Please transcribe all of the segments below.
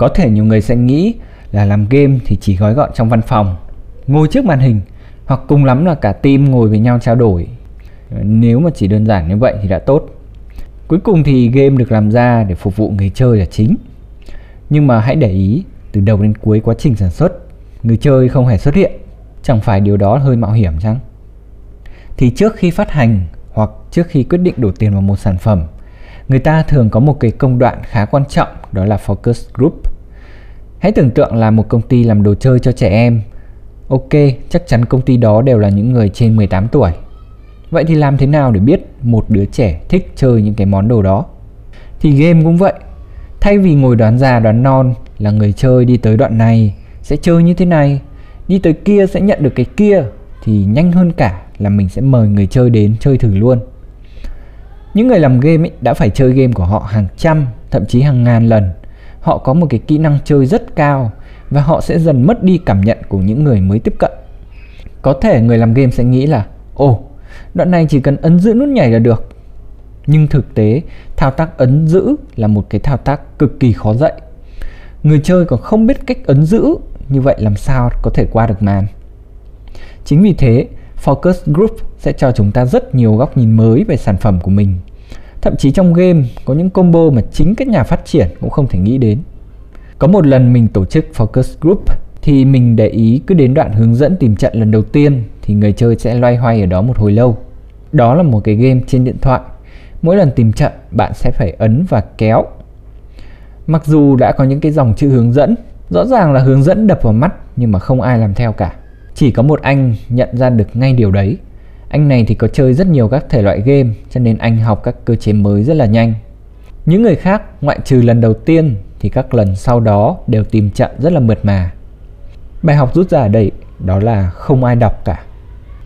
Có thể nhiều người sẽ nghĩ là làm game thì chỉ gói gọn trong văn phòng, ngồi trước màn hình hoặc cùng lắm là cả team ngồi với nhau trao đổi. Nếu mà chỉ đơn giản như vậy thì đã tốt. Cuối cùng thì game được làm ra để phục vụ người chơi là chính. Nhưng mà hãy để ý, từ đầu đến cuối quá trình sản xuất, người chơi không hề xuất hiện. Chẳng phải điều đó hơi mạo hiểm chăng? Thì trước khi phát hành hoặc trước khi quyết định đổ tiền vào một sản phẩm, người ta thường có một cái công đoạn khá quan trọng đó là focus group. Hãy tưởng tượng là một công ty làm đồ chơi cho trẻ em. Ok, chắc chắn công ty đó đều là những người trên 18 tuổi. Vậy thì làm thế nào để biết một đứa trẻ thích chơi những cái món đồ đó? Thì game cũng vậy. Thay vì ngồi đoán già đoán non là người chơi đi tới đoạn này sẽ chơi như thế này, đi tới kia sẽ nhận được cái kia thì nhanh hơn cả là mình sẽ mời người chơi đến chơi thử luôn. Những người làm game ấy đã phải chơi game của họ hàng trăm, thậm chí hàng ngàn lần. Họ có một cái kỹ năng chơi rất cao và họ sẽ dần mất đi cảm nhận của những người mới tiếp cận. Có thể người làm game sẽ nghĩ là Ồ, đoạn này chỉ cần ấn giữ nút nhảy là được. Nhưng thực tế, thao tác ấn giữ là một cái thao tác cực kỳ khó dạy. Người chơi còn không biết cách ấn giữ, như vậy làm sao có thể qua được màn. Chính vì thế, Focus Group sẽ cho chúng ta rất nhiều góc nhìn mới về sản phẩm của mình. Thậm chí trong game có những combo mà chính các nhà phát triển cũng không thể nghĩ đến. Có một lần mình tổ chức Focus Group thì mình để ý cứ đến đoạn hướng dẫn tìm trận lần đầu tiên thì người chơi sẽ loay hoay ở đó một hồi lâu. Đó là một cái game trên điện thoại. Mỗi lần tìm trận bạn sẽ phải ấn và kéo. Mặc dù đã có những cái dòng chữ hướng dẫn, rõ ràng là hướng dẫn đập vào mắt nhưng mà không ai làm theo cả. Chỉ có một anh nhận ra được ngay điều đấy. Anh này thì có chơi rất nhiều các thể loại game, cho nên anh học các cơ chế mới rất là nhanh. Những người khác, ngoại trừ lần đầu tiên, thì các lần sau đó đều tìm trận rất là mượt mà. Bài học rút ra ở đây, đó là không ai đọc cả.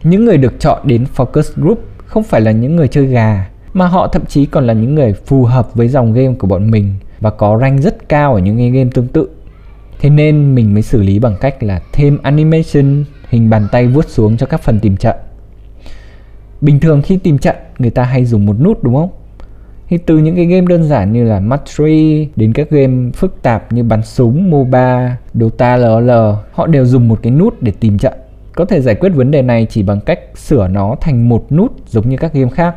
Những người được chọn đến focus group không phải là những người chơi gà, mà họ thậm chí còn là những người phù hợp với dòng game của bọn mình và có rank rất cao ở những game tương tự. Thế nên mình mới xử lý bằng cách là thêm animation, hình bàn tay vuốt xuống cho các phần tìm trận. Bình thường khi tìm trận người ta hay dùng một nút đúng không? Thì từ những cái game đơn giản như là Mastery đến các game phức tạp như bắn súng, MOBA, Dota, LOL, họ đều dùng một cái nút để tìm trận. Có thể giải quyết vấn đề này chỉ bằng cách sửa nó thành một nút giống như các game khác.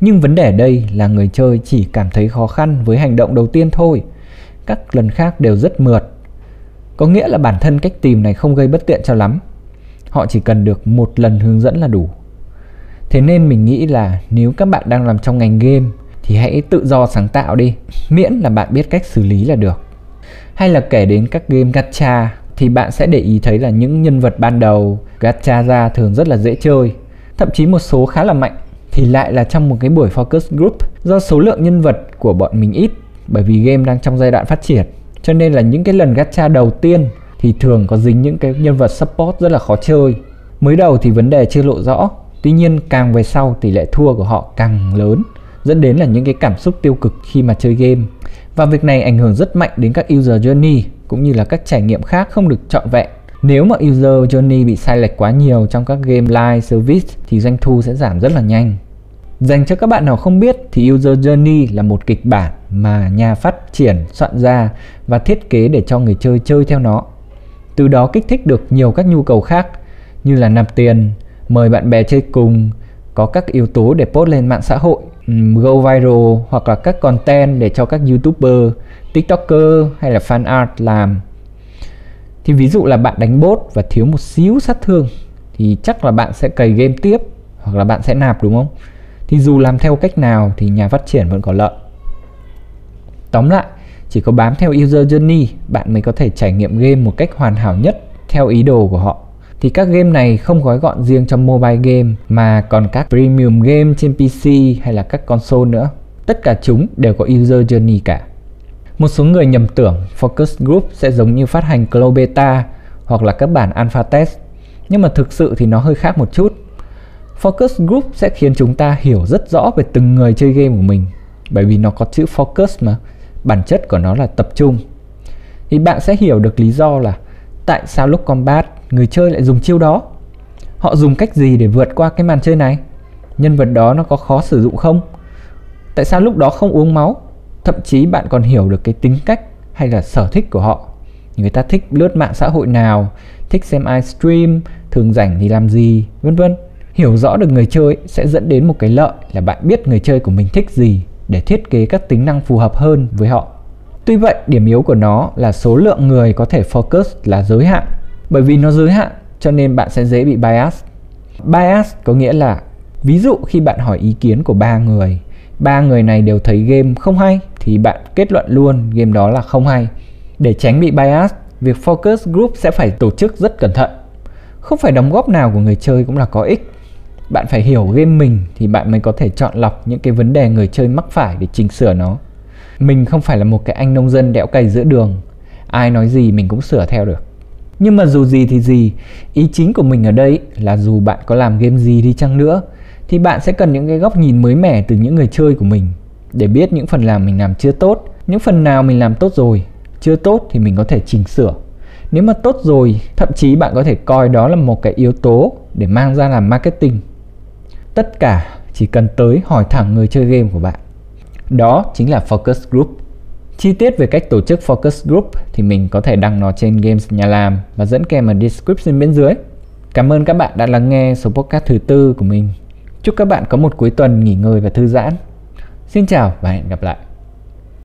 Nhưng vấn đề ở đây là người chơi chỉ cảm thấy khó khăn với hành động đầu tiên thôi. Các lần khác đều rất mượt. Có nghĩa là bản thân cách tìm này không gây bất tiện cho lắm họ chỉ cần được một lần hướng dẫn là đủ thế nên mình nghĩ là nếu các bạn đang làm trong ngành game thì hãy tự do sáng tạo đi miễn là bạn biết cách xử lý là được. Hay là kể đến các game gacha thì bạn sẽ để ý thấy là những nhân vật ban đầu gacha ra thường rất là dễ chơi. Thậm chí một số khá là mạnh thì lại là trong một cái buổi focus group do số lượng nhân vật của bọn mình ít bởi vì game đang trong giai đoạn phát triển. Cho nên là những cái lần gacha đầu tiên thì thường có dính những cái nhân vật support rất là khó chơi. Mới đầu thì vấn đề chưa lộ rõ, tuy nhiên càng về sau tỷ lệ thua của họ càng lớn, dẫn đến là những cái cảm xúc tiêu cực khi mà chơi game. Và việc này ảnh hưởng rất mạnh đến các user journey cũng như là các trải nghiệm khác không được trọn vẹn. Nếu mà user journey bị sai lệch quá nhiều trong các game live service thì doanh thu sẽ giảm rất là nhanh. Dành cho các bạn nào không biết thì User Journey là một kịch bản mà nhà phát triển soạn ra và thiết kế để cho người chơi chơi theo nó từ đó kích thích được nhiều các nhu cầu khác như là nạp tiền, mời bạn bè chơi cùng, có các yếu tố để post lên mạng xã hội, ừ, go viral hoặc là các content để cho các youtuber, tiktoker hay là fan art làm. Thì ví dụ là bạn đánh bot và thiếu một xíu sát thương thì chắc là bạn sẽ cày game tiếp hoặc là bạn sẽ nạp đúng không? Thì dù làm theo cách nào thì nhà phát triển vẫn có lợi. Tóm lại, chỉ có bám theo user journey bạn mới có thể trải nghiệm game một cách hoàn hảo nhất theo ý đồ của họ. Thì các game này không gói gọn riêng cho mobile game, mà còn các premium game trên PC hay là các console nữa. Tất cả chúng đều có user journey cả. Một số người nhầm tưởng Focus Group sẽ giống như phát hành Cloud Beta hoặc là các bản Alpha Test. Nhưng mà thực sự thì nó hơi khác một chút. Focus Group sẽ khiến chúng ta hiểu rất rõ về từng người chơi game của mình, bởi vì nó có chữ focus mà, bản chất của nó là tập trung thì bạn sẽ hiểu được lý do là tại sao lúc combat, người chơi lại dùng chiêu đó? Họ dùng cách gì để vượt qua cái màn chơi này? Nhân vật đó nó có khó sử dụng không? Tại sao lúc đó không uống máu? Thậm chí bạn còn hiểu được cái tính cách hay là sở thích của họ. Người ta thích lướt mạng xã hội nào, thích xem ai stream, thường rảnh thì làm gì, vân vân. Hiểu rõ được người chơi sẽ dẫn đến một cái lợi là bạn biết người chơi của mình thích gì để thiết kế các tính năng phù hợp hơn với họ tuy vậy, điểm yếu của nó là số lượng người có thể focus là giới hạn. Bởi vì nó giới hạn, cho nên bạn sẽ dễ bị bias. Bias có nghĩa là, ví dụ khi bạn hỏi ý kiến của ba người ba người này đều thấy game không hay, thì bạn kết luận luôn game đó là không hay. Để tránh bị bias, việc focus group sẽ phải tổ chức rất cẩn thận. Không phải đóng góp nào của người chơi cũng là có ích. Bạn phải hiểu game mình thì bạn mới có thể chọn lọc những cái vấn đề người chơi mắc phải để chỉnh sửa nó mình không phải là một cái anh nông dân đẽo cày giữa đường. Ai nói gì mình cũng sửa theo được. Nhưng mà dù gì thì gì, ý chính của mình ở đây là dù bạn có làm game gì đi chăng nữa, thì bạn sẽ cần những cái góc nhìn mới mẻ từ những người chơi của mình. Để biết những phần làm mình làm chưa tốt, những phần nào mình làm tốt rồi, chưa tốt thì mình có thể chỉnh sửa. Nếu mà tốt rồi, thậm chí bạn có thể coi đó là một cái yếu tố để mang ra làm marketing. Tất cả chỉ cần tới hỏi thẳng người chơi game của bạn đó chính là focus group. Chi tiết về cách tổ chức focus group thì mình có thể đăng nó trên games nhà làm và dẫn kèm ở description bên dưới. Cảm ơn các bạn đã lắng nghe số podcast thứ tư của mình. Chúc các bạn có một cuối tuần nghỉ ngơi và thư giãn. Xin chào và hẹn gặp lại.